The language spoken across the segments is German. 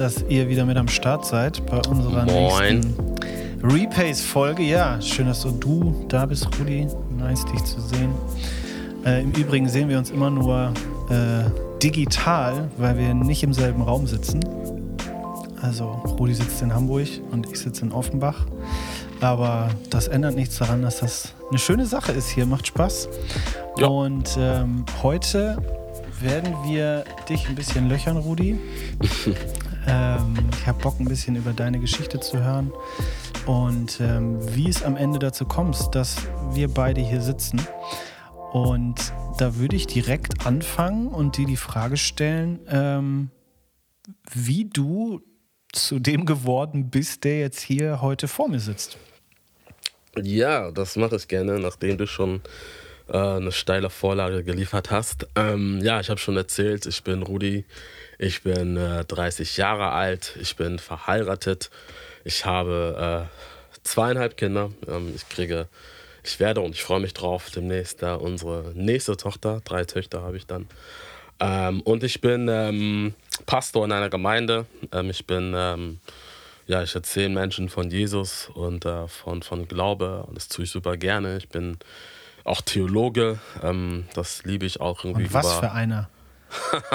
Dass ihr wieder mit am Start seid bei unserer Moin. nächsten Repays-Folge. Ja, schön, dass du da bist, Rudi. Nice, dich zu sehen. Äh, Im Übrigen sehen wir uns immer nur äh, digital, weil wir nicht im selben Raum sitzen. Also Rudi sitzt in Hamburg und ich sitze in Offenbach. Aber das ändert nichts daran, dass das eine schöne Sache ist hier. Macht Spaß. Ja. Und ähm, heute werden wir dich ein bisschen löchern, Rudi. ähm, ich habe Bock, ein bisschen über deine Geschichte zu hören und ähm, wie es am Ende dazu kommt, dass wir beide hier sitzen. Und da würde ich direkt anfangen und dir die Frage stellen, ähm, wie du zu dem geworden bist, der jetzt hier heute vor mir sitzt. Ja, das mache ich gerne, nachdem du schon äh, eine steile Vorlage geliefert hast. Ähm, ja, ich habe schon erzählt, ich bin Rudi, ich bin äh, 30 Jahre alt, ich bin verheiratet, ich habe äh, zweieinhalb Kinder, ähm, ich kriege, ich werde und ich freue mich drauf, demnächst da unsere nächste Tochter, drei Töchter habe ich dann. Ähm, und ich bin ähm, Pastor in einer Gemeinde, ähm, ich bin... Ähm, ja, ich erzähle Menschen von Jesus und äh, von, von Glaube und das tue ich super gerne. Ich bin auch Theologe, ähm, das liebe ich auch irgendwie. Und was über, für einer?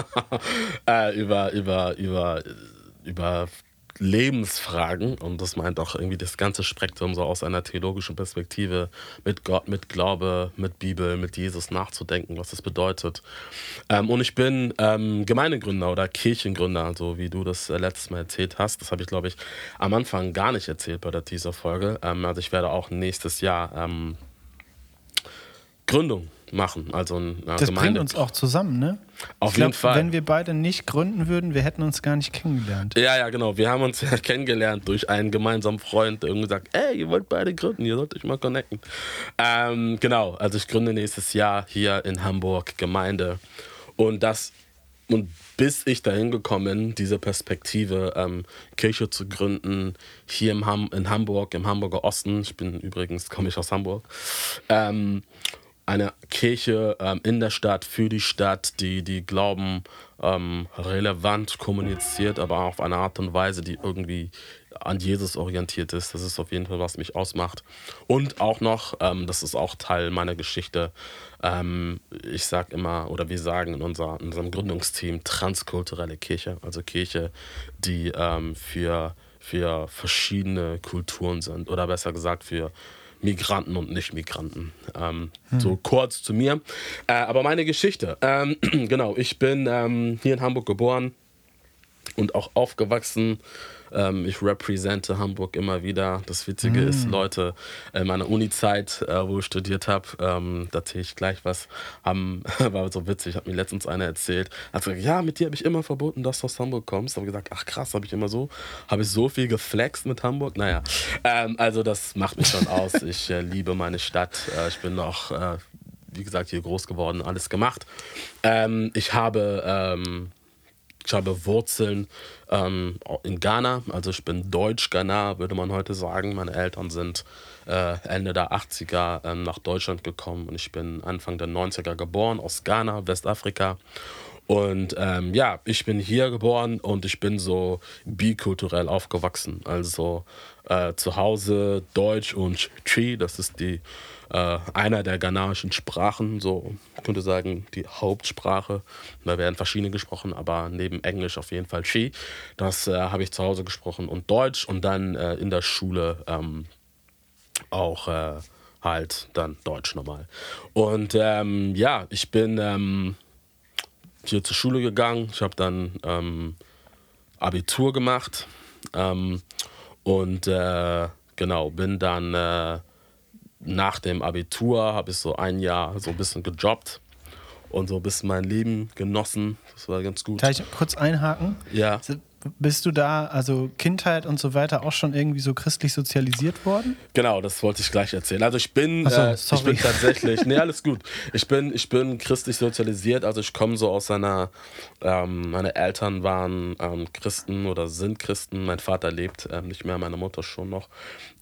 äh, über, über, über, über Lebensfragen und das meint auch irgendwie das ganze Spektrum so aus einer theologischen Perspektive mit Gott, mit Glaube, mit Bibel, mit Jesus nachzudenken, was das bedeutet. Ähm, und ich bin ähm, Gemeindegründer oder Kirchengründer, so wie du das äh, letztes Mal erzählt hast. Das habe ich, glaube ich, am Anfang gar nicht erzählt bei der Teaser-Folge. Ähm, also ich werde auch nächstes Jahr ähm, Gründung machen. Also eine Das Gemeinde. bringt uns auch zusammen, ne? Auf ich jeden glaub, Fall. Wenn wir beide nicht gründen würden, wir hätten uns gar nicht kennengelernt. Ja, ja, genau. Wir haben uns ja kennengelernt durch einen gemeinsamen Freund, der irgendwie sagt, ey, ihr wollt beide gründen, ihr sollt euch mal connecten. Ähm, genau, also ich gründe nächstes Jahr hier in Hamburg Gemeinde. Und das, und bis ich dahin gekommen bin, diese Perspektive, ähm, Kirche zu gründen, hier im Ham in Hamburg, im Hamburger Osten, ich bin übrigens, komme ich aus Hamburg, ähm, eine Kirche ähm, in der Stadt, für die Stadt, die, die Glauben ähm, relevant kommuniziert, aber auf eine Art und Weise, die irgendwie an Jesus orientiert ist. Das ist auf jeden Fall, was mich ausmacht. Und auch noch, ähm, das ist auch Teil meiner Geschichte, ähm, ich sage immer, oder wir sagen in, unser, in unserem Gründungsteam, transkulturelle Kirche, also Kirche, die ähm, für, für verschiedene Kulturen sind, oder besser gesagt für Migranten und Nicht-Migranten. Ähm, So kurz zu mir. Äh, aber meine Geschichte. Ähm, genau, ich bin ähm, hier in Hamburg geboren und auch aufgewachsen. Ähm, ich repräsente Hamburg immer wieder. Das Witzige ist, Leute, in meiner Uni-Zeit, äh, wo ich studiert habe, ähm, da erzähle ich gleich was, haben, war so witzig, hat mir letztens einer erzählt, hat gesagt, ja, mit dir habe ich immer verboten, dass du aus Hamburg kommst. Habe gesagt, ach krass, habe ich immer so, habe ich so viel geflext mit Hamburg. Naja, ähm, also das macht mich schon aus. Ich äh, liebe meine Stadt. Äh, ich bin auch, äh, wie gesagt, hier groß geworden, alles gemacht. Ähm, ich habe... Ähm, ich habe Wurzeln ähm, in Ghana, also ich bin Deutsch-Ghana, würde man heute sagen. Meine Eltern sind äh, Ende der 80er ähm, nach Deutschland gekommen und ich bin Anfang der 90er geboren aus Ghana, Westafrika. Und ähm, ja, ich bin hier geboren und ich bin so bikulturell aufgewachsen. Also äh, zu Hause Deutsch und Chi, das ist die äh, einer der ghanaischen Sprachen, so ich könnte sagen die Hauptsprache. Da werden verschiedene gesprochen, aber neben Englisch auf jeden Fall Chi. Das äh, habe ich zu Hause gesprochen und Deutsch und dann äh, in der Schule ähm, auch äh, halt dann Deutsch normal. Und ähm, ja, ich bin ähm, hier zur Schule gegangen. Ich habe dann ähm, Abitur gemacht ähm, und äh, genau bin dann äh, nach dem Abitur habe ich so ein Jahr so ein bisschen gejobbt und so ein bisschen mein Leben genossen. Das war ganz gut. Kann ich kurz einhaken? Ja. Bist du da, also Kindheit und so weiter, auch schon irgendwie so christlich sozialisiert worden? Genau, das wollte ich gleich erzählen. Also ich bin, so, äh, ich bin tatsächlich, nee, alles gut. Ich bin, ich bin christlich sozialisiert, also ich komme so aus einer, ähm, meine Eltern waren ähm, Christen oder sind Christen. Mein Vater lebt ähm, nicht mehr, meine Mutter schon noch.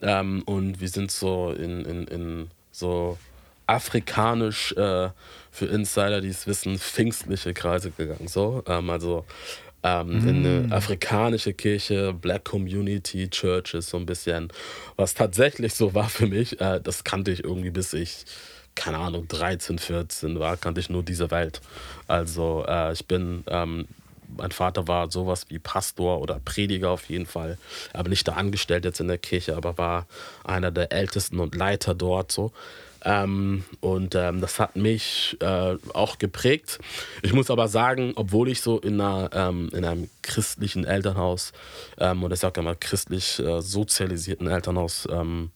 Ähm, und wir sind so in, in, in so afrikanisch äh, für Insider, die es wissen, pfingstliche Kreise gegangen. So, ähm, also ähm, mm. in eine afrikanische Kirche, Black Community Churches, so ein bisschen. Was tatsächlich so war für mich, äh, das kannte ich irgendwie bis ich, keine Ahnung, 13, 14 war, kannte ich nur diese Welt. Also äh, ich bin, ähm, mein Vater war sowas wie Pastor oder Prediger auf jeden Fall, aber nicht der Angestellte jetzt in der Kirche, aber war einer der Ältesten und Leiter dort so. Ähm, und ähm, das hat mich äh, auch geprägt. Ich muss aber sagen, obwohl ich so in, einer, ähm, in einem christlichen Elternhaus ähm, oder ich sage mal christlich äh, sozialisierten Elternhaus ähm,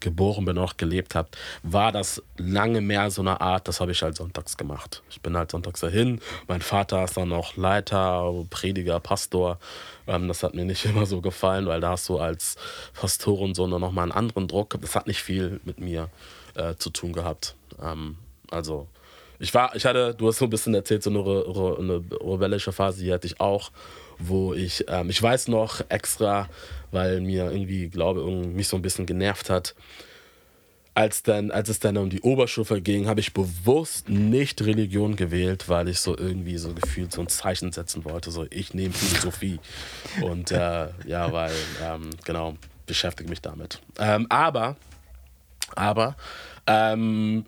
geboren bin, auch gelebt habe, war das lange mehr so eine Art, das habe ich halt sonntags gemacht. Ich bin halt sonntags dahin. Mein Vater ist dann noch Leiter, Prediger, Pastor. Ähm, das hat mir nicht immer so gefallen, weil da hast du als Pastorin so noch mal einen anderen Druck. Das hat nicht viel mit mir äh, zu tun gehabt. Ähm, also ich war, ich hatte, du hast so ein bisschen erzählt, so eine, eine rebellische Phase, die hatte ich auch, wo ich, ähm, ich weiß noch extra, weil mir irgendwie, glaube ich, mich so ein bisschen genervt hat, als, dann, als es dann um die Oberstufe ging, habe ich bewusst nicht Religion gewählt, weil ich so irgendwie so gefühlt so ein Zeichen setzen wollte, so ich nehme Philosophie. Und äh, ja, weil, ähm, genau, beschäftige mich damit. Ähm, aber aber ähm,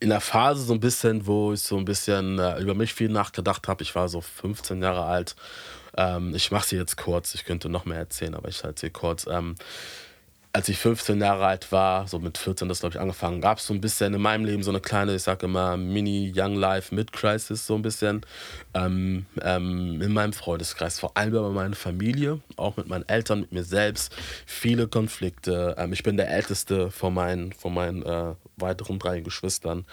in der Phase so ein bisschen, wo ich so ein bisschen äh, über mich viel nachgedacht habe, ich war so 15 Jahre alt. Ähm, ich mache sie jetzt kurz, ich könnte noch mehr erzählen, aber ich halte sie kurz. Als ich 15 Jahre alt war, so mit 14 das glaube ich angefangen, gab es so ein bisschen in meinem Leben so eine kleine, ich sage immer Mini Young Life Mid Crisis so ein bisschen ähm, ähm, in meinem Freundeskreis, vor allem bei meiner Familie, auch mit meinen Eltern, mit mir selbst, viele Konflikte. Ähm, ich bin der Älteste von meinen, von meinen äh, weiteren drei Geschwistern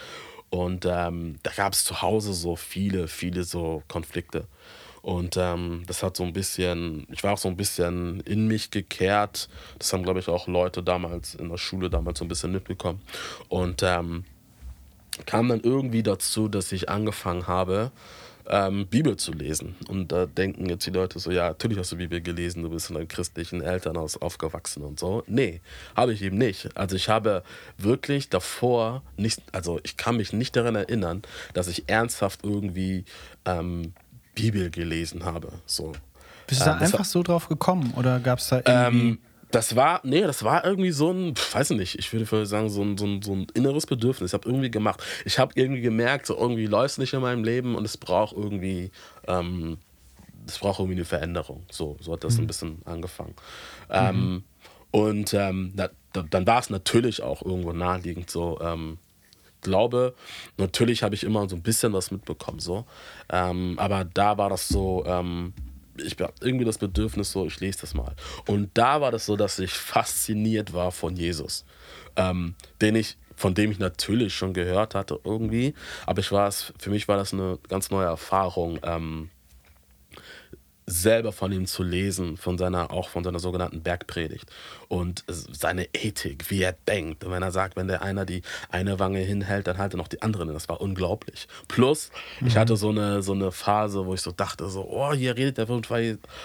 und ähm, da gab es zu Hause so viele, viele so Konflikte. Und ähm, das hat so ein bisschen, ich war auch so ein bisschen in mich gekehrt. Das haben, glaube ich, auch Leute damals in der Schule damals so ein bisschen mitbekommen. Und ähm, kam dann irgendwie dazu, dass ich angefangen habe, ähm, Bibel zu lesen. Und da denken jetzt die Leute so, ja, natürlich hast du Bibel gelesen, du bist in einem christlichen Elternhaus aufgewachsen und so. Nee, habe ich eben nicht. Also ich habe wirklich davor nicht, also ich kann mich nicht daran erinnern, dass ich ernsthaft irgendwie ähm, Bibel gelesen habe. So. Bist du da ähm, einfach war, so drauf gekommen oder gab es da irgendwie. Ähm, das war, nee, das war irgendwie so ein, weiß nicht, ich würde sagen, so ein, so ein, so ein inneres Bedürfnis. Ich habe irgendwie gemacht. Ich habe irgendwie gemerkt, so irgendwie läuft es nicht in meinem Leben und es braucht irgendwie, ähm, es braucht irgendwie eine Veränderung. So, so hat das mhm. ein bisschen angefangen. Ähm, mhm. und ähm, da, da, dann war es natürlich auch irgendwo naheliegend so, ähm, glaube, natürlich habe ich immer so ein bisschen was mitbekommen, so. Ähm, aber da war das so, ähm, ich habe irgendwie das Bedürfnis so, ich lese das mal. Und da war das so, dass ich fasziniert war von Jesus, ähm, den ich von dem ich natürlich schon gehört hatte irgendwie, aber ich war es, für mich war das eine ganz neue Erfahrung, ähm, selber von ihm zu lesen, von seiner, auch von seiner sogenannten Bergpredigt und seine Ethik, wie er denkt. Und wenn er sagt, wenn der einer die eine Wange hinhält, dann halt er noch die andere. Das war unglaublich. Plus, mhm. ich hatte so eine, so eine Phase, wo ich so dachte, so, oh, hier redet er von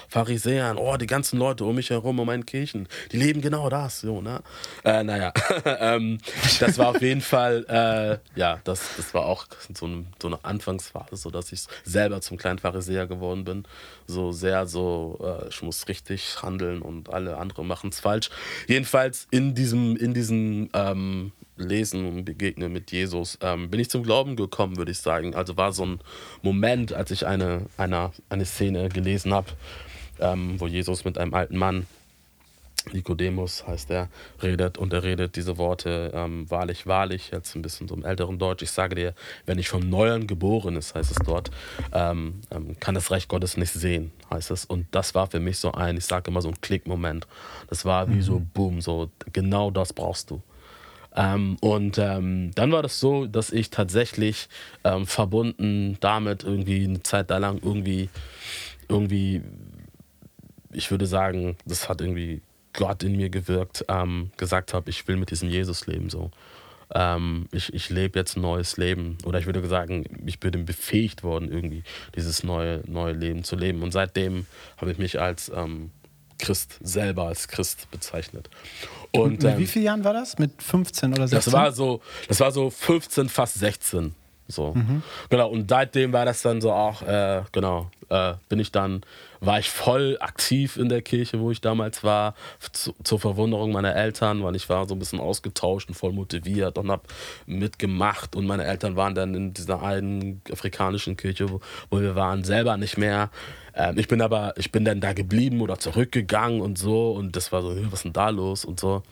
Pharisäern, oh, die ganzen Leute um mich herum, um meinen Kirchen, die leben genau das. So, ne? Äh, naja, ähm, das war auf jeden Fall, äh, ja, das, das war auch so eine, so eine Anfangsphase, so dass ich selber zum kleinen Pharisäer geworden bin. So sehr so, äh, ich muss richtig handeln und alle anderen machen es falsch. Jedenfalls in diesem, in diesem ähm, Lesen und Begegnen mit Jesus ähm, bin ich zum Glauben gekommen, würde ich sagen. Also war so ein Moment, als ich eine, eine, eine Szene gelesen habe, ähm, wo Jesus mit einem alten Mann Nikodemus heißt er, redet und er redet diese Worte, ähm, wahrlich, wahrlich, jetzt ein bisschen so im älteren Deutsch. Ich sage dir, wenn ich vom Neuem geboren ist, heißt es dort, ähm, ähm, kann das Reich Gottes nicht sehen, heißt es. Und das war für mich so ein, ich sage immer so ein Klickmoment. Das war wie mhm. so, boom, so genau das brauchst du. Ähm, und ähm, dann war das so, dass ich tatsächlich ähm, verbunden damit irgendwie eine Zeit da lang irgendwie, irgendwie, ich würde sagen, das hat irgendwie Gott in mir gewirkt, ähm, gesagt habe, ich will mit diesem Jesus leben. So. Ähm, ich ich lebe jetzt ein neues Leben. Oder ich würde sagen, ich bin befähigt worden, irgendwie dieses neue, neue Leben zu leben. Und seitdem habe ich mich als ähm, Christ selber als Christ bezeichnet. Und, mit wie ähm, vielen Jahren war das? Mit 15 oder 16? Das war so, das war so 15, fast 16. So. Mhm. Genau, und seitdem war das dann so auch, äh, genau, äh, bin ich dann, war ich voll aktiv in der Kirche, wo ich damals war, zu, zur Verwunderung meiner Eltern, weil ich war so ein bisschen ausgetauscht und voll motiviert und habe mitgemacht und meine Eltern waren dann in dieser einen afrikanischen Kirche, wo, wo wir waren, selber nicht mehr. Ähm, ich bin aber, ich bin dann da geblieben oder zurückgegangen und so und das war so, was ist denn da los und so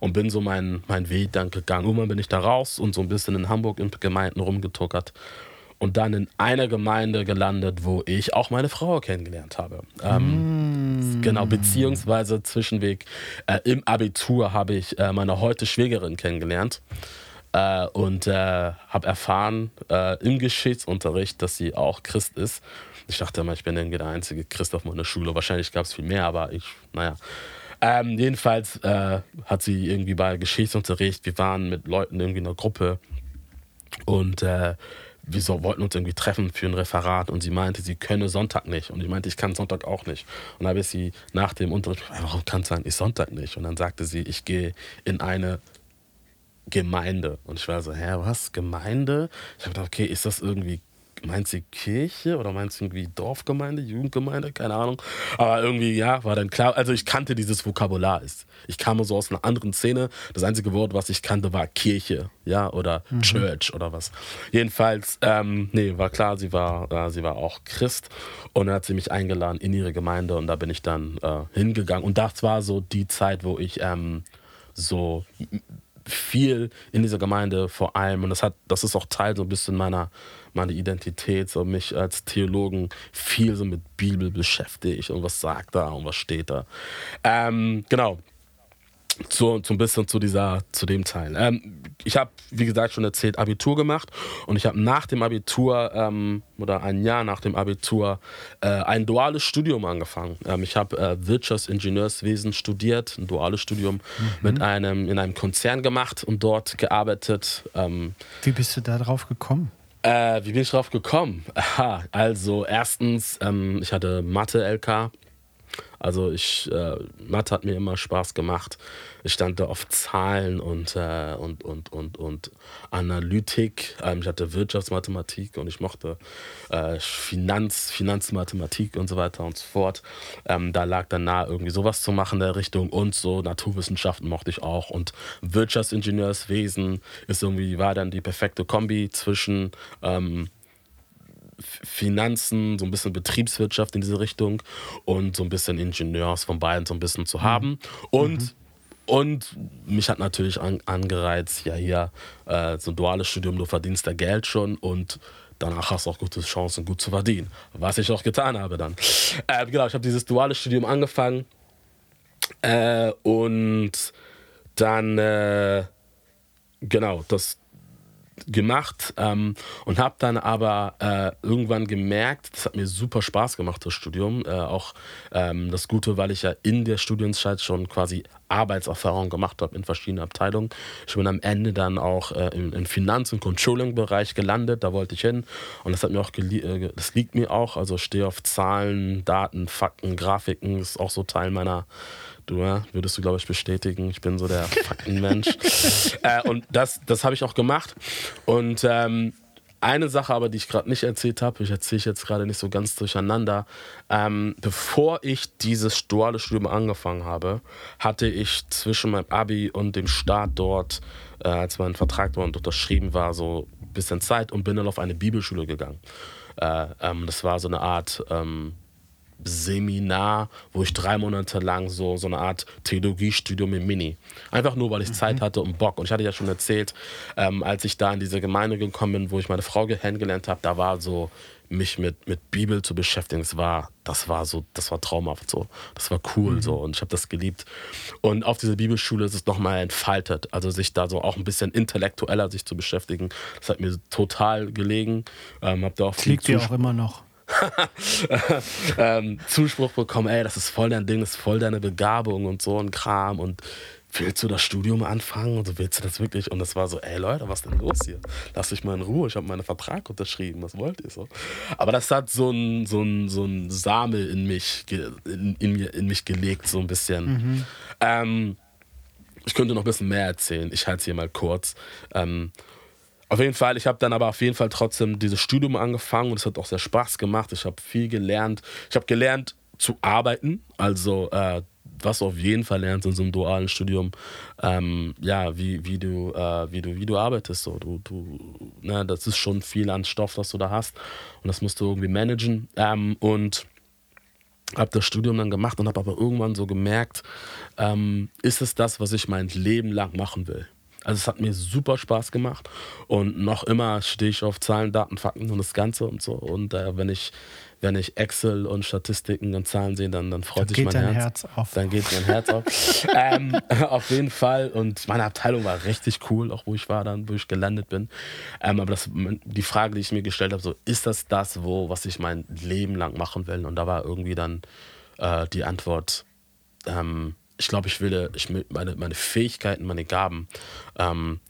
und bin so meinen mein Weg dann gegangen. Irgendwann bin ich da raus und so ein bisschen in Hamburg in Gemeinden rumgetuckert und dann in einer Gemeinde gelandet, wo ich auch meine Frau kennengelernt habe. Ähm, mm. Genau, beziehungsweise Zwischenweg. Äh, Im Abitur habe ich äh, meine heute Schwägerin kennengelernt äh, und äh, habe erfahren äh, im Geschichtsunterricht, dass sie auch Christ ist. Ich dachte immer, ich bin der einzige Christ auf meiner Schule. Wahrscheinlich gab es viel mehr, aber ich, naja. Ähm, jedenfalls äh, hat sie irgendwie bei Geschichtsunterricht, wir waren mit Leuten irgendwie in einer Gruppe und äh, wir so, wollten uns irgendwie treffen für ein Referat und sie meinte, sie könne Sonntag nicht. Und ich meinte, ich kann Sonntag auch nicht. Und dann habe ich sie nach dem Unterricht, warum kannst du eigentlich Sonntag nicht? Und dann sagte sie, ich gehe in eine Gemeinde. Und ich war so, hä, was? Gemeinde? Ich habe gedacht, okay, ist das irgendwie Meinst du Kirche oder meinst du irgendwie Dorfgemeinde, Jugendgemeinde? Keine Ahnung. Aber irgendwie, ja, war dann klar. Also ich kannte dieses Vokabular. Ich kam so aus einer anderen Szene. Das einzige Wort, was ich kannte, war Kirche, ja, oder mhm. Church oder was. Jedenfalls, ähm, nee, war klar, sie war, äh, sie war auch Christ. Und dann hat sie mich eingeladen in ihre Gemeinde und da bin ich dann äh, hingegangen. Und das war so die Zeit, wo ich ähm, so viel in dieser Gemeinde vor allem, und das hat, das ist auch Teil so ein bisschen meiner, meiner Identität, so mich als Theologen viel so mit Bibel beschäftigt und was sagt da und was steht da. Ähm, genau so, so ein bisschen zu dieser, zu dem Teil. Ähm, ich habe, wie gesagt, schon erzählt, Abitur gemacht und ich habe nach dem Abitur ähm, oder ein Jahr nach dem Abitur äh, ein duales Studium angefangen. Ähm, ich habe äh, Wirtschaftsingenieurswesen studiert, ein duales Studium mhm. mit einem in einem Konzern gemacht und dort gearbeitet. Ähm, wie bist du da drauf gekommen? Äh, wie bin ich drauf gekommen? Aha, also erstens, ähm, ich hatte Mathe-LK also ich, äh, Mathe hat mir immer Spaß gemacht. Ich stand da auf Zahlen und, äh, und, und, und, und Analytik. Ähm, ich hatte Wirtschaftsmathematik und ich mochte äh, Finanz, Finanzmathematik und so weiter und so fort. Ähm, da lag dann nahe, irgendwie sowas zu machen in der Richtung und so Naturwissenschaften mochte ich auch. Und Wirtschaftsingenieurswesen ist irgendwie, war dann die perfekte Kombi zwischen ähm, Finanzen, so ein bisschen Betriebswirtschaft in diese Richtung und so ein bisschen Ingenieurs von beiden so ein bisschen zu haben. Mhm. Und mhm. Und mich hat natürlich an, angereizt, ja hier, äh, so ein duales Studium, du verdienst da Geld schon und danach hast du auch gute Chancen, gut zu verdienen. Was ich auch getan habe dann. Äh, genau, ich habe dieses duale Studium angefangen äh, und dann, äh, genau, das, gemacht ähm, und habe dann aber äh, irgendwann gemerkt, das hat mir super Spaß gemacht, das Studium. Äh, auch ähm, das Gute, weil ich ja in der Studienzeit schon quasi Arbeitserfahrung gemacht habe in verschiedenen Abteilungen. Ich bin am Ende dann auch äh, im, im Finanz- und Controlling-Bereich gelandet, da wollte ich hin und das hat mir auch äh, das liegt mir auch, also stehe auf Zahlen, Daten, Fakten, Grafiken, ist auch so Teil meiner Du ja, würdest du, glaube ich, bestätigen. Ich bin so der Faktenmensch. äh, und das, das habe ich auch gemacht. Und ähm, eine Sache aber, die ich gerade nicht erzählt habe, ich erzähle jetzt gerade nicht so ganz durcheinander. Ähm, bevor ich dieses duale Studium angefangen habe, hatte ich zwischen meinem Abi und dem Start dort, äh, als mein Vertrag dort unterschrieben war, so ein bisschen Zeit und bin dann auf eine Bibelschule gegangen. Äh, ähm, das war so eine Art ähm, Seminar, wo ich drei Monate lang so, so eine Art Theologiestudium im Mini. Einfach nur, weil ich mhm. Zeit hatte und Bock. Und ich hatte ja schon erzählt, ähm, als ich da in diese Gemeinde gekommen bin, wo ich meine Frau kennengelernt habe, da war so, mich mit, mit Bibel zu beschäftigen, das war, das war so, das war traumhaft so. Das war cool mhm. so und ich habe das geliebt. Und auf dieser Bibelschule ist es nochmal entfaltet, also sich da so auch ein bisschen intellektueller sich zu beschäftigen. Das hat mir total gelegen. Ähm, hab da auch liegt dir auch immer noch. ähm, Zuspruch bekommen, ey, das ist voll dein Ding, das ist voll deine Begabung und so ein Kram und willst du das Studium anfangen und so willst du das wirklich? Und das war so, ey Leute, was ist denn los hier? Lass dich mal in Ruhe, ich habe meinen Vertrag unterschrieben, was wollt ihr so? Aber das hat so ein, so ein, so ein Same in mich, in, in, in mich gelegt, so ein bisschen. Mhm. Ähm, ich könnte noch ein bisschen mehr erzählen, ich halte es hier mal kurz. Ähm, Auf jeden Fall, ich habe dann aber auf jeden Fall trotzdem dieses Studium angefangen und es hat auch sehr Spaß gemacht. Ich habe viel gelernt. Ich habe gelernt zu arbeiten, also äh, was du auf jeden Fall lernst in so einem dualen Studium, ähm, ja, wie, wie, du, äh, wie, du, wie du arbeitest. So. Du, du, ne, das ist schon viel an Stoff, das du da hast und das musst du irgendwie managen. Ähm, und habe das Studium dann gemacht und habe aber irgendwann so gemerkt, ähm, ist es das, was ich mein Leben lang machen will? Also es hat mir super Spaß gemacht und noch immer stehe ich auf Zahlen, Daten, Fakten und das Ganze und so. Und äh, wenn ich wenn ich Excel und Statistiken und Zahlen sehe, dann, dann freut dann sich mein Herz. Herz. auf. Dann geht mein Herz auf. ähm, auf jeden Fall. Und meine Abteilung war richtig cool, auch wo ich war dann, wo ich gelandet bin. Ähm, aber das, die Frage, die ich mir gestellt habe, so, ist das das, wo, was ich mein Leben lang machen will? Und da war irgendwie dann äh, die Antwort, ähm, ich glaube, ich will, ich will meine, meine Fähigkeiten, meine Gaben ähm,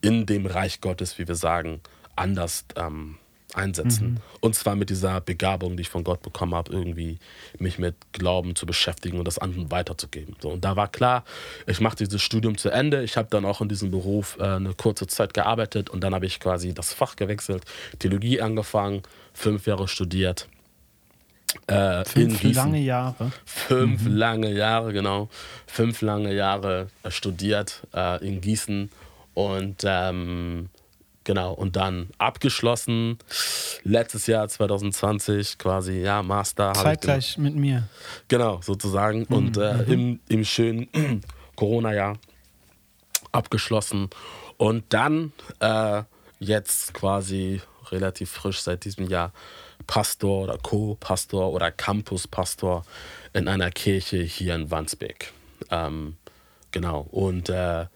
in dem Reich Gottes, wie wir sagen, anders ähm, einsetzen. Mhm. Und zwar mit dieser Begabung, die ich von Gott bekommen habe, irgendwie mich mit Glauben zu beschäftigen und das anderen weiterzugeben. So, und da war klar, ich mache dieses Studium zu Ende. Ich habe dann auch in diesem Beruf äh, eine kurze Zeit gearbeitet und dann habe ich quasi das Fach gewechselt, Theologie angefangen, fünf Jahre studiert. Äh, fünf lange Jahre. Fünf mhm. lange Jahre, genau. Fünf lange Jahre äh, studiert äh, in Gießen und ähm, Genau, und dann abgeschlossen. Letztes Jahr 2020 quasi, ja, Master. Zeitgleich mit mir. Genau, sozusagen. Mhm. Und äh, mhm. im, im schönen Corona-Jahr abgeschlossen. Und dann äh, jetzt quasi relativ frisch seit diesem Jahr Pastor oder Co-Pastor oder Campus-Pastor in einer Kirche hier in Wandsbek. Ähm, genau. Und äh,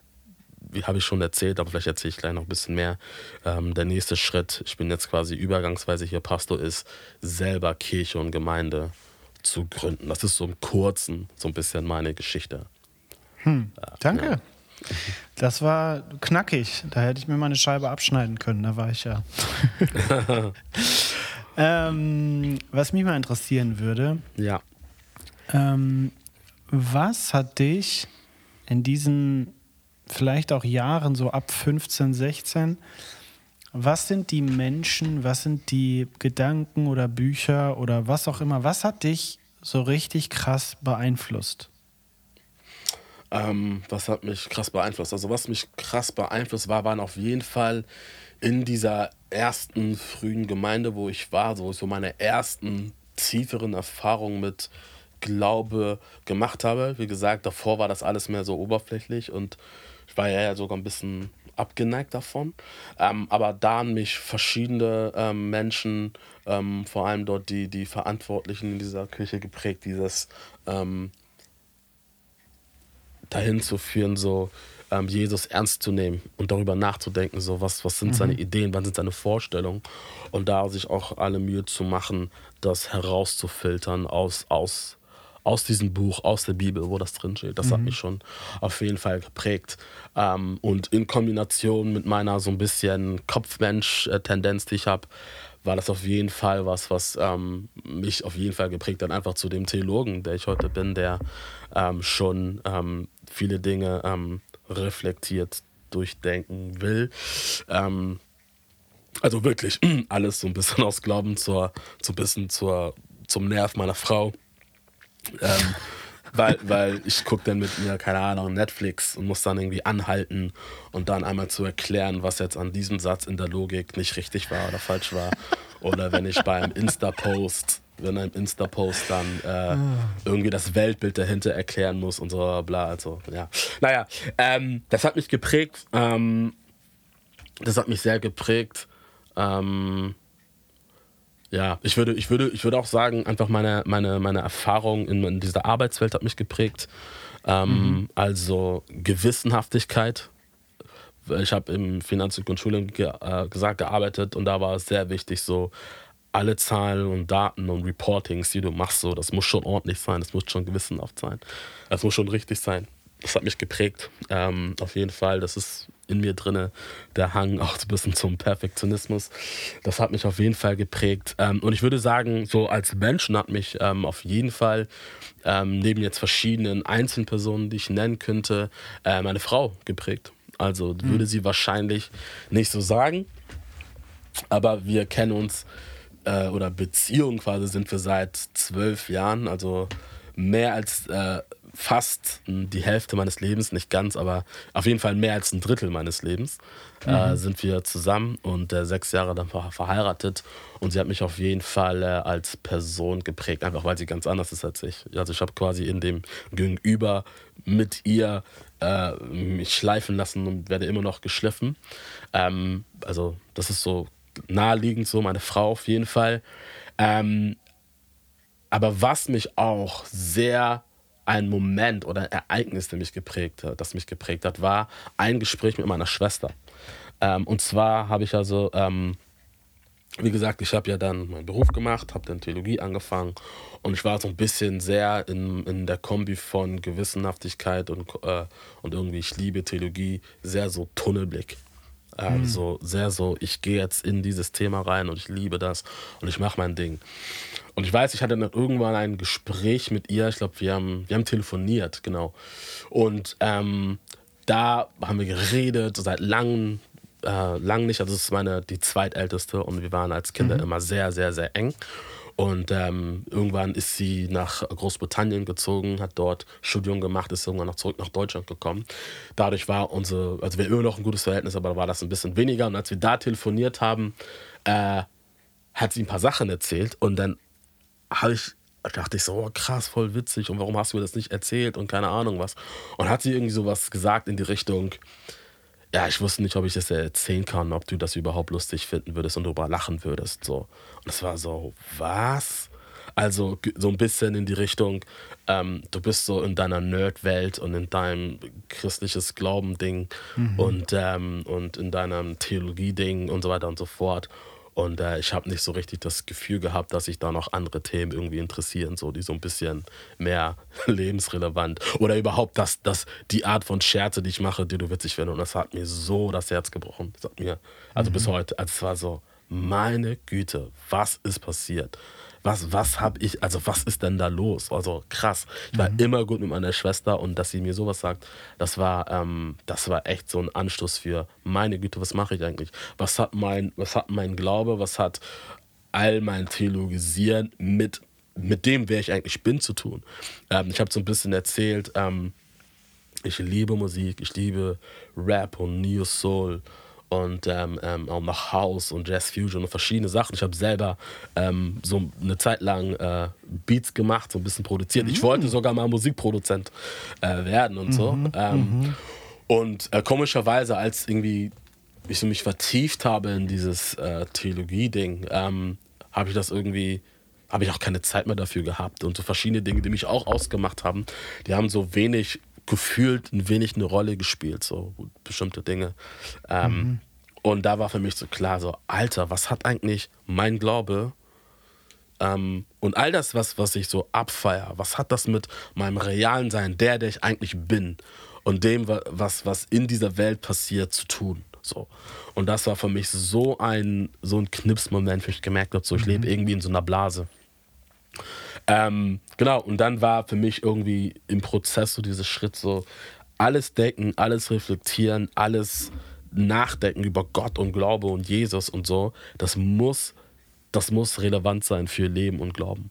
wie habe ich schon erzählt, aber vielleicht erzähle ich gleich noch ein bisschen mehr. Ähm, der nächste Schritt, ich bin jetzt quasi übergangsweise hier Pastor, ist selber Kirche und Gemeinde zu gründen. Das ist so im Kurzen so ein bisschen meine Geschichte. Hm, danke. Ja. Das war knackig. Da hätte ich mir mal eine Scheibe abschneiden können. Da war ich ja. ähm, was mich mal interessieren würde. Ja. Ähm, was hat dich in diesen vielleicht auch Jahren, so ab 15, 16, was sind die Menschen, was sind die Gedanken oder Bücher oder was auch immer, was hat dich so richtig krass beeinflusst? Ähm, was hat mich krass beeinflusst? Also was mich krass beeinflusst war, waren auf jeden Fall in dieser ersten frühen Gemeinde, wo ich war, so, so meine ersten tieferen Erfahrungen mit Glaube gemacht habe. Wie gesagt, davor war das alles mehr so oberflächlich und ich war ja sogar ein bisschen abgeneigt davon. Ähm, aber da haben mich verschiedene ähm, Menschen, ähm, vor allem dort die, die Verantwortlichen in dieser Kirche geprägt, dieses ähm, dahin zu führen, so ähm, Jesus ernst zu nehmen und darüber nachzudenken, so was, was sind mhm. seine Ideen, was sind seine Vorstellungen und da sich auch alle Mühe zu machen, das herauszufiltern aus, aus aus diesem Buch, aus der Bibel, wo das drin steht. Das mhm. hat mich schon auf jeden Fall geprägt. Ähm, und in Kombination mit meiner so ein bisschen Kopfmensch-Tendenz, die ich habe, war das auf jeden Fall was, was ähm, mich auf jeden Fall geprägt hat, einfach zu dem Theologen, der ich heute bin, der ähm, schon ähm, viele Dinge ähm, reflektiert durchdenken will. Ähm, also wirklich alles so ein bisschen aus Glauben zur, so ein bisschen zur, zum Nerv meiner Frau. Ähm, weil, weil ich gucke dann mit mir, keine Ahnung, Netflix und muss dann irgendwie anhalten und dann einmal zu erklären, was jetzt an diesem Satz in der Logik nicht richtig war oder falsch war. Oder wenn ich beim Insta-Post, wenn ein Insta-Post dann äh, irgendwie das Weltbild dahinter erklären muss und so bla. Also, ja. Naja, ähm, das hat mich geprägt. Ähm, das hat mich sehr geprägt. Ähm, ja, ich würde, ich würde, ich würde auch sagen, einfach meine, meine, meine Erfahrung in, in dieser Arbeitswelt hat mich geprägt. Ähm, mhm. Also Gewissenhaftigkeit. Ich habe im Finanz- und Controlling ge äh, gesagt gearbeitet und da war es sehr wichtig, so alle Zahlen und Daten und Reportings, die du machst, so, das muss schon ordentlich sein, das muss schon gewissenhaft sein, das muss schon richtig sein das hat mich geprägt. Ähm, auf jeden Fall, das ist in mir drin, der Hang auch ein bisschen zum Perfektionismus. Das hat mich auf jeden Fall geprägt. Ähm, und ich würde sagen, so als Menschen hat mich ähm, auf jeden Fall, ähm, neben jetzt verschiedenen Einzelpersonen, die ich nennen könnte, äh, meine Frau geprägt. Also mhm. würde sie wahrscheinlich nicht so sagen. Aber wir kennen uns äh, oder Beziehung quasi sind wir seit zwölf Jahren, also mehr als äh, fast die Hälfte meines Lebens, nicht ganz, aber auf jeden Fall mehr als ein Drittel meines Lebens äh, mhm. äh, sind wir zusammen und äh, sechs Jahre dann verheiratet. Und sie hat mich auf jeden Fall äh, als Person geprägt, einfach weil sie ganz anders ist als ich. Also ich habe quasi in dem Gegenüber mit ihr äh, mich schleifen lassen und werde immer noch geschliffen. Ähm, also das ist so naheliegend so, meine Frau auf jeden Fall. Ähm, aber was mich auch sehr ein Moment oder ein Ereignis, das mich geprägt hat, das mich geprägt hat, war ein Gespräch mit meiner Schwester. Ähm, und zwar habe ich also, ähm, wie gesagt, ich habe ja dann meinen Beruf gemacht, habe dann Theologie angefangen und ich war so ein bisschen sehr in, in der Kombi von Gewissenhaftigkeit und, äh, und irgendwie, ich liebe Theologie, sehr so Tunnelblick. Also mhm. sehr so, ich gehe jetzt in dieses Thema rein und ich liebe das und ich mache mein Ding. Und ich weiß, ich hatte dann irgendwann ein Gespräch mit ihr. Ich glaube, wir haben, wir haben telefoniert, genau. Und ähm, da haben wir geredet, seit langem, äh, lang nicht. Also, es ist meine, die zweitälteste und wir waren als Kinder mhm. immer sehr, sehr, sehr eng. Und ähm, irgendwann ist sie nach Großbritannien gezogen, hat dort Studium gemacht, ist irgendwann noch zurück nach Deutschland gekommen. Dadurch war unsere, also wir immer noch ein gutes Verhältnis, aber da war das ein bisschen weniger. Und als wir da telefoniert haben, äh, hat sie ein paar Sachen erzählt und dann habe ich dachte ich so, oh, krass, voll witzig und warum hast du mir das nicht erzählt und keine Ahnung was. Und hat sie irgendwie sowas gesagt in die Richtung, ja, ich wusste nicht, ob ich das erzählen kann, ob du das überhaupt lustig finden würdest und darüber lachen würdest. So. Und es war so, was? Also so ein bisschen in die Richtung, ähm, du bist so in deiner Nerd-Welt und in deinem christliches Glauben-Ding mhm. und, ähm, und in deinem Theologie-Ding und so weiter und so fort. Und äh, ich habe nicht so richtig das Gefühl gehabt, dass sich da noch andere Themen irgendwie interessieren, so die so ein bisschen mehr lebensrelevant oder überhaupt das, das, die Art von Scherze, die ich mache, die du witzig findest. Und das hat mir so das Herz gebrochen. Das hat mir, also mhm. bis heute, also es war so, meine Güte, was ist passiert? was, was habe ich, also was ist denn da los? Also krass. Ich war mhm. immer gut mit meiner Schwester und dass sie mir sowas sagt, das war, ähm, das war echt so ein Anstoß für meine Güte, was mache ich eigentlich? Was hat mein, was hat mein Glaube, was hat all mein Theologisieren mit, mit dem, wer ich eigentlich bin, zu tun? Ähm, ich habe so ein bisschen erzählt, ähm, ich liebe Musik, ich liebe Rap und Neo Soul und ähm, ähm, auch nach House und Jazz Fusion und verschiedene Sachen. Ich habe selber ähm, so eine Zeit lang äh, Beats gemacht, so ein bisschen produziert. Ich wollte sogar mal Musikproduzent äh, werden und so. Mhm, ähm, mhm. Und äh, komischerweise, als irgendwie ich so mich vertieft habe in dieses äh, Theologie-Ding, ähm, habe ich das irgendwie habe ich auch keine Zeit mehr dafür gehabt und so verschiedene Dinge, die mich auch ausgemacht haben, die haben so wenig gefühlt ein wenig eine Rolle gespielt, so bestimmte Dinge. Ähm, mhm. Und da war für mich so klar, so, Alter, was hat eigentlich mein Glaube ähm, und all das, was, was ich so abfeier, was hat das mit meinem realen Sein, der, der ich eigentlich bin und dem, was, was in dieser Welt passiert, zu tun? So. Und das war für mich so ein, so ein Knipsmoment, wo ich gemerkt habe, so, ich mhm. lebe irgendwie in so einer Blase. Ähm, genau, und dann war für mich irgendwie im Prozess so dieser Schritt so, alles decken, alles reflektieren, alles nachdenken über Gott und Glaube und Jesus und so, das muss, das muss relevant sein für Leben und Glauben.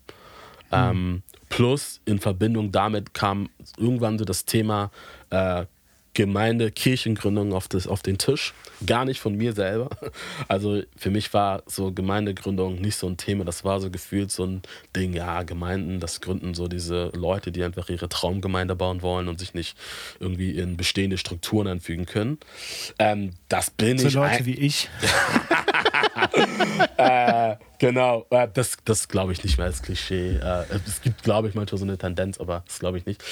Mhm. Ähm, plus in Verbindung damit kam irgendwann so das Thema äh, Gemeinde, Kirchengründung auf, das, auf den Tisch. Gar nicht von mir selber. Also für mich war so Gemeindegründung nicht so ein Thema. Das war so gefühlt so ein Ding, ja, Gemeinden, das gründen so diese Leute, die einfach ihre Traumgemeinde bauen wollen und sich nicht irgendwie in bestehende Strukturen einfügen können. Ähm, das bin so ich. So Leute wie ich. äh, genau, äh, das, das glaube ich nicht mehr als Klischee. Äh, es gibt, glaube ich, manchmal so eine Tendenz, aber das glaube ich nicht.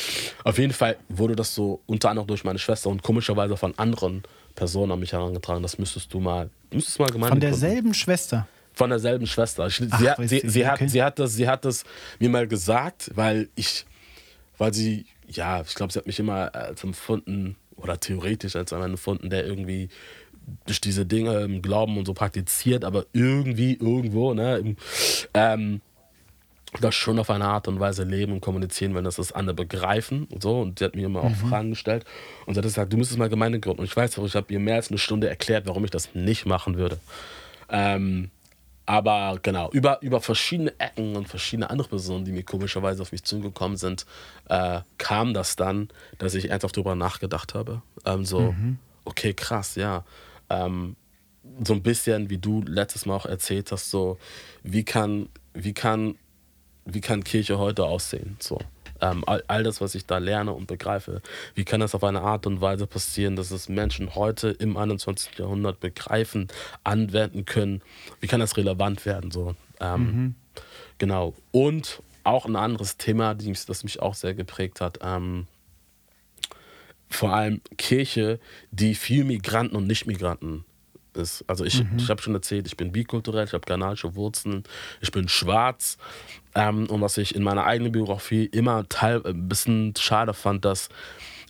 Auf jeden Fall wurde das so unter anderem durch meine Schwester und komischerweise von anderen Personen an mich herangetragen. Das müsstest du mal, müsstest mal gemeinsam. Von derselben gründen. Schwester? Von derselben Schwester. Ich, Ach, sie, sie, sie, okay. hat, sie, hat das, sie hat das mir mal gesagt, weil ich, weil sie, ja, ich glaube, sie hat mich immer als empfunden, oder theoretisch als einen empfunden, der irgendwie durch diese Dinge im Glauben und so praktiziert, aber irgendwie, irgendwo, ne? Ähm, das schon auf eine Art und Weise leben und kommunizieren, wenn das das andere begreifen und so. Und sie hat mir immer auch Mhm. Fragen gestellt und sie hat gesagt, du müsstest mal Gemeinde gründen. Und ich weiß auch, ich habe ihr mehr als eine Stunde erklärt, warum ich das nicht machen würde. Ähm, aber genau, über, über verschiedene Ecken und verschiedene andere Personen, die mir komischerweise auf mich zugekommen sind, äh, kam das dann, dass ich ernsthaft darüber nachgedacht habe. Ähm, so, okay, krass, ja. Ähm, so ein bisschen, wie du letztes Mal auch erzählt hast, so, wie kann, wie kann, wie kann Kirche heute aussehen? So. Ähm, all, all das, was ich da lerne und begreife, wie kann das auf eine Art und Weise passieren, dass es Menschen heute im 21. Jahrhundert begreifen, anwenden können? Wie kann das relevant werden? So. Ähm, Genau. Und auch ein anderes Thema, das mich auch sehr geprägt hat. Ähm, vor allem Kirche, die viel Migranten und Nicht-Migranten ist. Also ich, ich habe schon erzählt, ich bin bikulturell, ich habe ghanaische Wurzeln, ich bin schwarz. Ähm, und was ich in meiner eigenen Biografie immer teil, ein bisschen schade fand, dass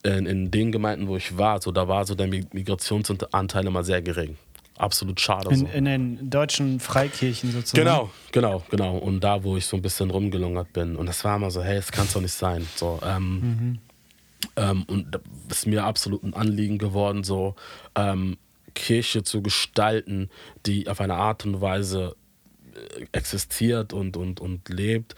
in, in den Gemeinden, wo ich war, so, da war so der Mi- Migrationsanteil immer sehr gering. Absolut schade. In, so. in den deutschen Freikirchen sozusagen. Genau, genau, genau. Und da, wo ich so ein bisschen rumgelungert bin. Und das war immer so, hey, das kann doch nicht sein. So, ähm, ähm, und da ist mir absolut ein Anliegen geworden, so ähm, Kirche zu gestalten, die auf eine Art und Weise äh, existiert und, und, und lebt,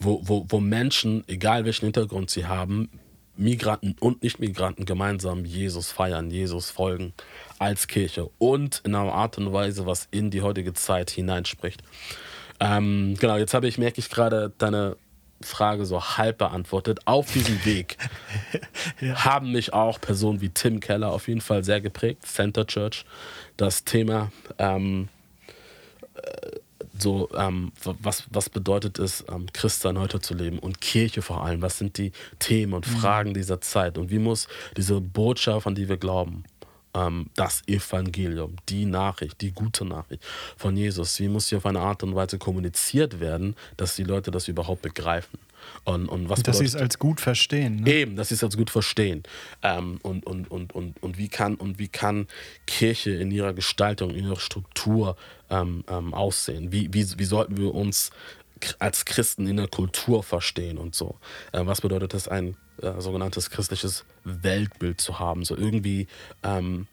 wo, wo, wo Menschen, egal welchen Hintergrund sie haben, Migranten und Nicht-Migranten gemeinsam Jesus feiern, Jesus folgen als Kirche und in einer Art und Weise, was in die heutige Zeit hineinspricht. Ähm, genau, jetzt habe ich, merke ich gerade, deine Frage so halb beantwortet. Auf diesem Weg haben mich auch Personen wie Tim Keller auf jeden Fall sehr geprägt. Center Church, das Thema, ähm, äh, so, ähm, was, was bedeutet es, ähm, Christsein heute zu leben und Kirche vor allem? Was sind die Themen und Fragen dieser Zeit und wie muss diese Botschaft, an die wir glauben, ähm, das Evangelium, die Nachricht, die gute Nachricht von Jesus, wie muss sie auf eine Art und Weise kommuniziert werden, dass die Leute das überhaupt begreifen? Und, und was Dass sie es als gut verstehen. Ne? Eben, dass sie es also gut verstehen. Ähm, und, und, und, und, und, wie kann, und wie kann Kirche in ihrer Gestaltung, in ihrer Struktur ähm, ähm, aussehen? Wie, wie, wie sollten wir uns als Christen in der Kultur verstehen und so? Äh, was bedeutet es, ein äh, sogenanntes christliches Weltbild zu haben? So irgendwie ähm,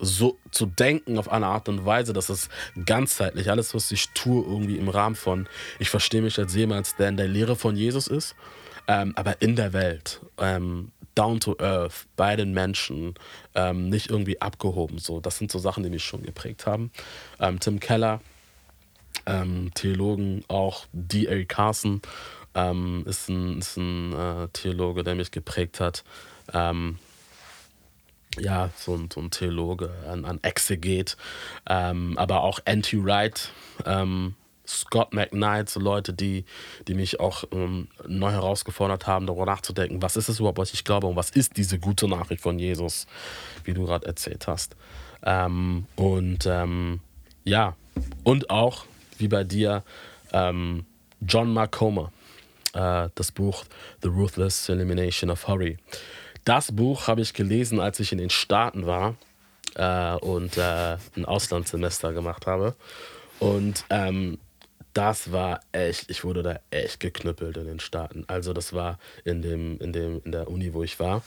so zu denken auf eine Art und Weise, dass es ganzheitlich, alles, was ich tue, irgendwie im Rahmen von, ich verstehe mich als jemand, der in der Lehre von Jesus ist, ähm, aber in der Welt, ähm, down to earth, bei den Menschen, ähm, nicht irgendwie abgehoben. So, das sind so Sachen, die mich schon geprägt haben. Ähm, Tim Keller, ähm, Theologen, auch D.A. Carson ähm, ist ein, ist ein äh, Theologe, der mich geprägt hat. Ähm, ja, so ein, so ein Theologe, ein, ein Exeget, ähm, aber auch N.T. Wright, ähm, Scott McKnight, so Leute, die, die mich auch ähm, neu herausgefordert haben, darüber nachzudenken, was ist es überhaupt, was ich glaube und was ist diese gute Nachricht von Jesus, wie du gerade erzählt hast. Ähm, und ja, und auch, wie bei dir, John Mark Comer, äh, das Buch The Ruthless Elimination of Hurry. Das Buch habe ich gelesen, als ich in den Staaten war äh, und äh, ein Auslandssemester gemacht habe. Und ähm, das war echt, ich wurde da echt geknüppelt in den Staaten. Also das war in, dem, in, dem, in der Uni, wo ich war.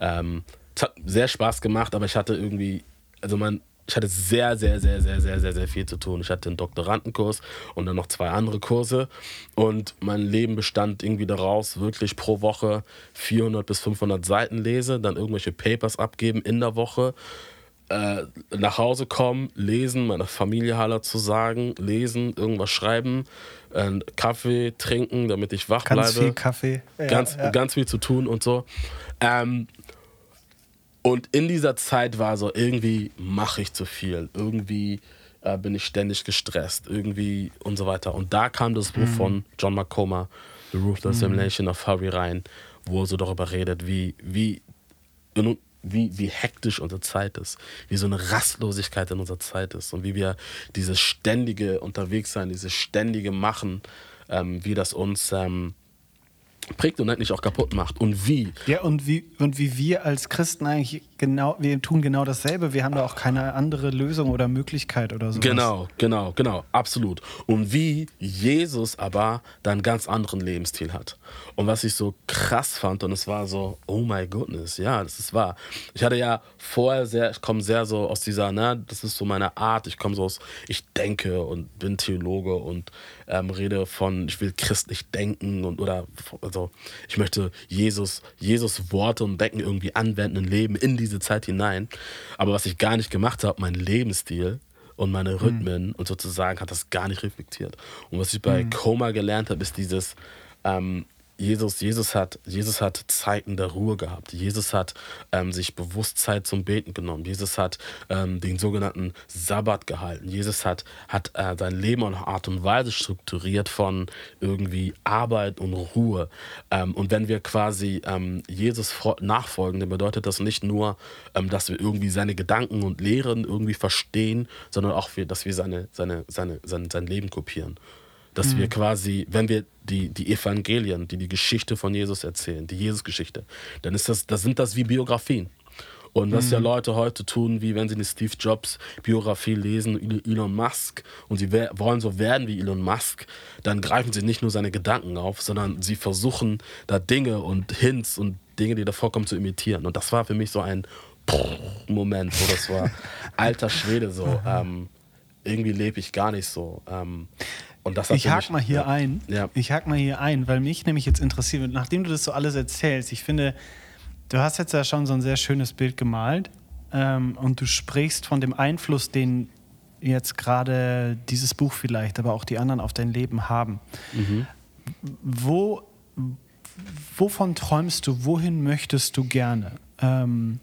Ähm, es hat sehr Spaß gemacht, aber ich hatte irgendwie, also man, ich hatte sehr, sehr, sehr, sehr, sehr, sehr, sehr viel zu tun. Ich hatte einen Doktorandenkurs und dann noch zwei andere Kurse. Und mein Leben bestand irgendwie daraus, wirklich pro Woche 400 bis 500 Seiten lese, dann irgendwelche Papers abgeben in der Woche, äh, nach Hause kommen, lesen, meiner Familie Hallo zu sagen, lesen, irgendwas schreiben, äh, Kaffee trinken, damit ich wach Ganz bleibe viel Kaffee. Ja, ganz, ja. ganz viel zu tun und so. Ähm, und in dieser Zeit war so, irgendwie mache ich zu viel, irgendwie äh, bin ich ständig gestresst, irgendwie und so weiter. Und da kam das Buch von John McComa, The Ruthless Elimination of Hurry rein, wo er so darüber redet, wie, wie, wie, wie hektisch unsere Zeit ist, wie so eine Rastlosigkeit in unserer Zeit ist. Und wie wir dieses ständige Unterwegssein, dieses ständige Machen, ähm, wie das uns ähm, prägt und eigentlich auch kaputt macht. Und wie Ja, und wie, und wie wir als Christen eigentlich genau, wir tun genau dasselbe. Wir haben da auch keine andere Lösung oder Möglichkeit oder so. Genau, genau, genau, absolut. Und wie Jesus aber da einen ganz anderen Lebensstil hat. Und was ich so krass fand, und es war so, oh my goodness, ja, das ist wahr. Ich hatte ja vorher sehr, ich komme sehr so aus dieser, ne, das ist so meine Art, ich komme so aus, ich denke und bin Theologe und ähm, rede von, ich will christlich denken und oder, also ich möchte Jesus, Jesus Worte und Denken irgendwie anwenden leben in diese Zeit hinein. Aber was ich gar nicht gemacht habe, mein Lebensstil, und meine hm. Rhythmen mhm. und sozusagen hat das gar nicht reflektiert. Und was ich bei mhm. Koma gelernt habe, ist dieses, ähm, Jesus, Jesus, hat, Jesus hat Zeiten der Ruhe gehabt. Jesus hat ähm, sich bewusst Zeit zum Beten genommen. Jesus hat ähm, den sogenannten Sabbat gehalten. Jesus hat, hat äh, sein Leben auf Art und Weise strukturiert von irgendwie Arbeit und Ruhe. Ähm, und wenn wir quasi ähm, Jesus nachfolgen, dann bedeutet das nicht nur, ähm, dass wir irgendwie seine Gedanken und Lehren irgendwie verstehen, sondern auch, dass wir seine, seine, seine, sein, sein Leben kopieren. Dass mhm. wir quasi, wenn wir die, die Evangelien, die die Geschichte von Jesus erzählen, die Jesus-Geschichte, dann ist das, das sind das wie Biografien. Und was mhm. ja Leute heute tun, wie wenn sie eine Steve Jobs Biografie lesen, Elon Musk, und sie wollen so werden wie Elon Musk, dann greifen sie nicht nur seine Gedanken auf, sondern sie versuchen da Dinge und Hints und Dinge, die da vorkommen, zu imitieren. Und das war für mich so ein Moment, wo das war, alter Schwede, so, ähm, irgendwie lebe ich gar nicht so. Ähm, ich hake mal hier ja. ein. Ja. Ich hake mal hier ein, weil mich nämlich jetzt interessiert, nachdem du das so alles erzählst, ich finde, du hast jetzt ja schon so ein sehr schönes Bild gemalt ähm, und du sprichst von dem Einfluss, den jetzt gerade dieses Buch vielleicht, aber auch die anderen auf dein Leben haben. Mhm. Wo, wovon träumst du? Wohin möchtest du gerne? Ähm,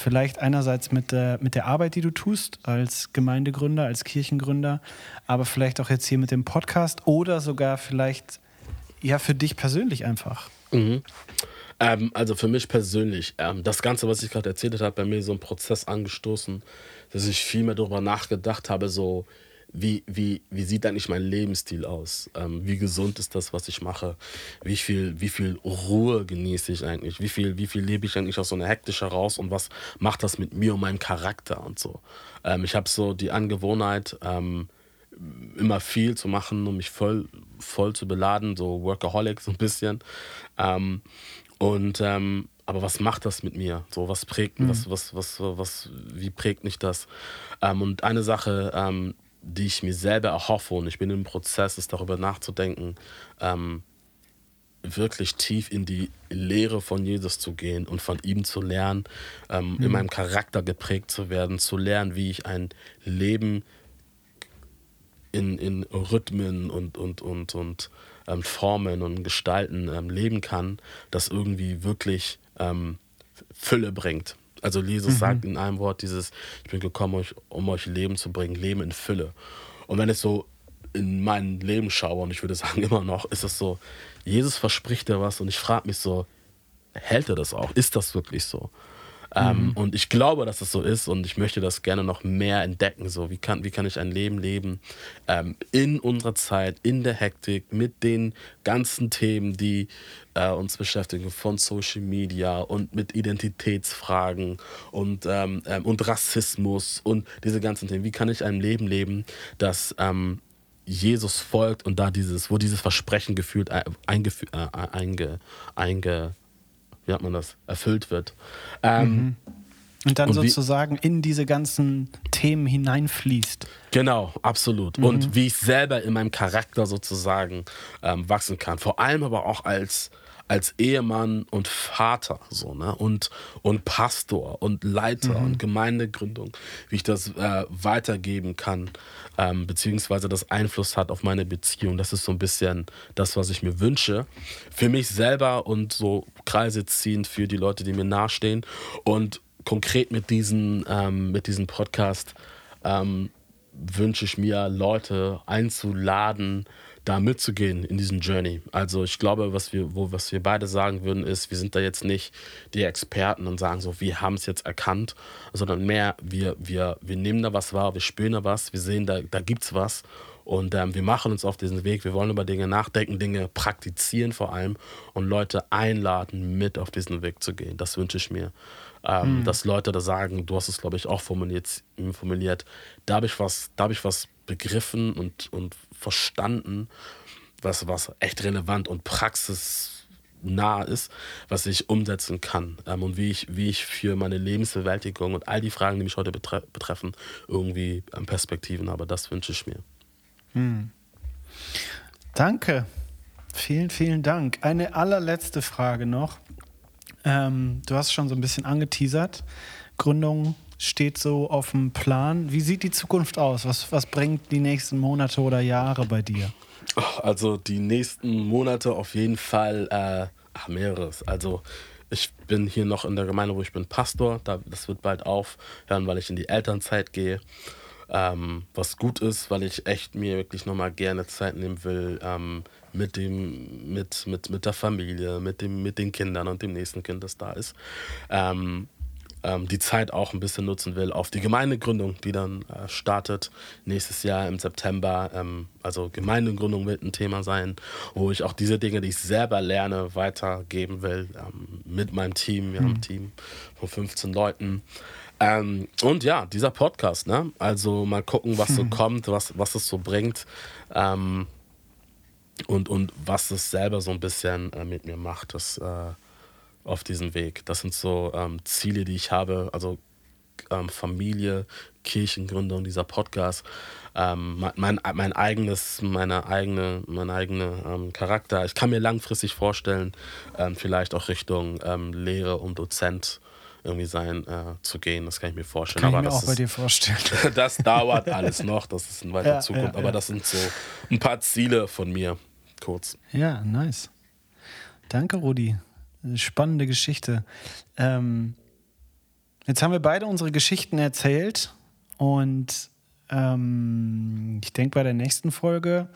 Vielleicht einerseits mit der, mit der Arbeit, die du tust als Gemeindegründer, als Kirchengründer, aber vielleicht auch jetzt hier mit dem Podcast oder sogar vielleicht ja für dich persönlich einfach. Mhm. Ähm, also für mich persönlich, ähm, das Ganze, was ich gerade erzählt habe, hat bei mir so einen Prozess angestoßen, dass ich viel mehr darüber nachgedacht habe, so wie, wie, wie sieht eigentlich mein Lebensstil aus? Ähm, wie gesund ist das, was ich mache? Wie viel, wie viel Ruhe genieße ich eigentlich? Wie viel, wie viel lebe ich eigentlich aus so einer Hektisch heraus und was macht das mit mir und meinem Charakter und so? Ähm, ich habe so die Angewohnheit, ähm, immer viel zu machen, um mich voll, voll zu beladen, so Workaholic so ein bisschen. Ähm, und ähm, aber was macht das mit mir? So, was prägt, mhm. was, was, was, was, wie prägt mich das? Ähm, und eine Sache, ähm, die ich mir selber erhoffe und ich bin im Prozess, es darüber nachzudenken, ähm, wirklich tief in die Lehre von Jesus zu gehen und von ihm zu lernen, ähm, mhm. in meinem Charakter geprägt zu werden, zu lernen, wie ich ein Leben in, in Rhythmen und, und, und, und ähm, Formen und Gestalten ähm, leben kann, das irgendwie wirklich ähm, Fülle bringt. Also Jesus mhm. sagt in einem Wort dieses, ich bin gekommen, um euch Leben zu bringen, Leben in Fülle. Und wenn ich so in mein Leben schaue, und ich würde sagen immer noch, ist es so, Jesus verspricht dir was und ich frage mich so, hält er das auch? Ist das wirklich so? Ähm, mhm. und ich glaube, dass es so ist und ich möchte das gerne noch mehr entdecken. So, wie kann, wie kann ich ein Leben leben ähm, in unserer Zeit, in der Hektik, mit den ganzen Themen, die äh, uns beschäftigen, von Social Media und mit Identitätsfragen und, ähm, ähm und Rassismus und diese ganzen Themen. Wie kann ich ein Leben leben, das ähm, Jesus folgt und da dieses, wo dieses Versprechen gefühlt äh, eingefü äh, einge, einge, wie hat man das, erfüllt wird. Ähm, mhm. Und dann und sozusagen wie, in diese ganzen Themen hineinfließt. Genau, absolut. Mhm. Und wie ich selber in meinem Charakter sozusagen ähm, wachsen kann. Vor allem aber auch als, als Ehemann und Vater so, ne? und, und Pastor und Leiter mhm. und Gemeindegründung, wie ich das äh, weitergeben kann ähm, beziehungsweise das Einfluss hat auf meine Beziehung. Das ist so ein bisschen das, was ich mir wünsche. Für mich selber und so Kreise ziehen für die Leute, die mir nahestehen. Und konkret mit, diesen, ähm, mit diesem Podcast ähm, wünsche ich mir, Leute einzuladen, da mitzugehen in diesen Journey. Also ich glaube, was wir, wo, was wir beide sagen würden, ist, wir sind da jetzt nicht die Experten und sagen so, wir haben es jetzt erkannt, sondern mehr, wir, wir, wir nehmen da was wahr, wir spüren da was, wir sehen, da, da gibt es was Und ähm, wir machen uns auf diesen Weg. Wir wollen über Dinge nachdenken, Dinge praktizieren vor allem und Leute einladen, mit auf diesen Weg zu gehen. Das wünsche ich mir. Ähm, mhm. Dass Leute da sagen, du hast es, glaube ich, auch formuliert, formuliert da habe ich, was, ich was begriffen und, und verstanden, was, was echt relevant und praxisnah ist, was ich umsetzen kann ähm, und wie ich, wie ich für meine Lebensbewältigung und all die Fragen, die mich heute betre betreffen, irgendwie ähm, Perspektiven habe. Das wünsche ich mir. Hm. Danke. Vielen, vielen Dank. Eine allerletzte Frage noch. Ähm, du hast schon so ein bisschen angeteasert. Gründung steht so auf dem Plan. Wie sieht die Zukunft aus? Was, was bringt die nächsten Monate oder Jahre bei dir? Also die nächsten Monate auf jeden Fall äh, ach, mehreres. Also ich bin hier noch in der Gemeinde, wo ich bin Pastor. das wird bald aufhören, weil ich in die Elternzeit gehe. Ähm, was gut ist, weil ich echt mir wirklich nochmal gerne Zeit nehmen will ähm, mit, dem, mit, mit, mit der Familie, mit, dem, mit den Kindern und dem nächsten Kind, das da ist. Ähm, ähm, die Zeit auch ein bisschen nutzen will auf die Gemeindegründung, die dann äh, startet nächstes Jahr im September. Ähm, also Gemeindegründung wird ein Thema sein, wo ich auch diese Dinge, die ich selber lerne, weitergeben will ähm, mit meinem Team. Wir mhm. haben ein Team von 15 Leuten. Ähm, und ja, dieser Podcast, ne? Also mal gucken, was so hm. kommt, was, was es so bringt. Ähm, und, und was es selber so ein bisschen äh, mit mir macht. Das äh, auf diesem Weg. Das sind so ähm, Ziele, die ich habe. Also ähm, Familie, Kirchengründung, dieser Podcast, ähm, mein, mein eigenes, meine eigene, mein eigener ähm, Charakter. Ich kann mir langfristig vorstellen, ähm, vielleicht auch Richtung ähm, Lehre und Dozent irgendwie sein äh, zu gehen. Das kann ich mir vorstellen. Kann aber ich mir auch ist, bei dir vorstellen. das dauert alles noch. Das ist in weiter ja, Zukunft. Ja, aber das sind so ein paar Ziele von mir. Kurz. Ja, nice. Danke, Rudi. Spannende Geschichte. Ähm, jetzt haben wir beide unsere Geschichten erzählt und ähm, ich denke, bei der nächsten Folge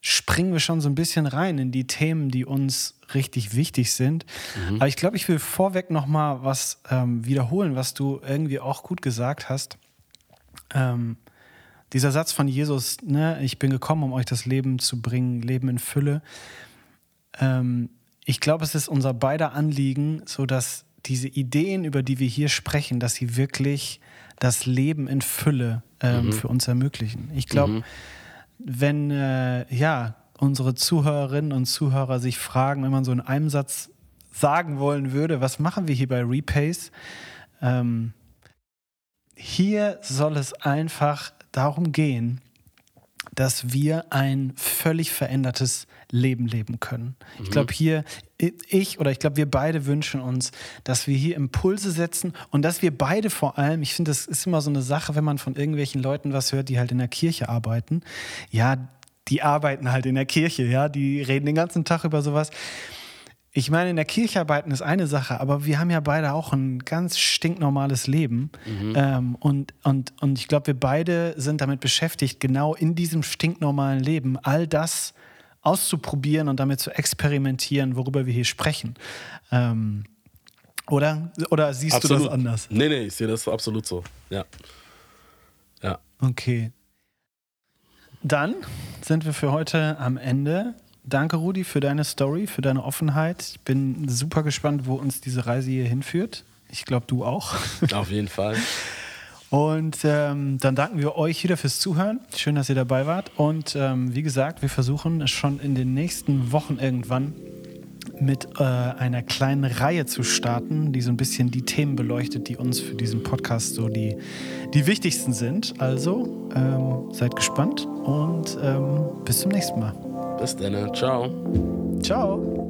springen wir schon so ein bisschen rein in die Themen, die uns richtig wichtig sind. Mhm. Aber ich glaube, ich will vorweg noch mal was ähm, wiederholen, was du irgendwie auch gut gesagt hast. Ähm, dieser Satz von Jesus, ne, ich bin gekommen, um euch das Leben zu bringen, Leben in Fülle. Ähm, ich glaube, es ist unser beider Anliegen, so dass diese Ideen, über die wir hier sprechen, dass sie wirklich das Leben in Fülle ähm, mhm. für uns ermöglichen. Ich glaube, mhm. wenn äh, ja unsere Zuhörerinnen und Zuhörer sich fragen, wenn man so in einem Satz sagen wollen würde, was machen wir hier bei Repays? Ähm, hier soll es einfach darum gehen, dass wir ein völlig verändertes Leben leben können. Mhm. Ich glaube, hier, ich oder ich glaube, wir beide wünschen uns, dass wir hier Impulse setzen und dass wir beide vor allem, ich finde, das ist immer so eine Sache, wenn man von irgendwelchen Leuten was hört, die halt in der Kirche arbeiten. Ja, die arbeiten halt in der Kirche, ja, die reden den ganzen Tag über sowas. Ich meine, in der Kirche arbeiten ist eine Sache, aber wir haben ja beide auch ein ganz stinknormales Leben. Mhm. Ähm, und, und, und ich glaube, wir beide sind damit beschäftigt, genau in diesem stinknormalen Leben all das auszuprobieren und damit zu experimentieren, worüber wir hier sprechen. Ähm, oder? Oder siehst absolut. du das anders? Nee, nee, ich sehe das absolut so. Ja. Ja. Okay. Dann sind wir für heute am Ende. Danke, Rudi, für deine Story, für deine Offenheit. Ich bin super gespannt, wo uns diese Reise hier hinführt. Ich glaube, du auch. Auf jeden Fall. Und ähm, dann danken wir euch wieder fürs Zuhören. Schön, dass ihr dabei wart. Und ähm, wie gesagt, wir versuchen schon in den nächsten Wochen irgendwann mit äh, einer kleinen Reihe zu starten, die so ein bisschen die Themen beleuchtet, die uns für diesen Podcast so die, die wichtigsten sind. Also ähm, seid gespannt und ähm, bis zum nächsten Mal. Bis dann. Ciao. Ciao.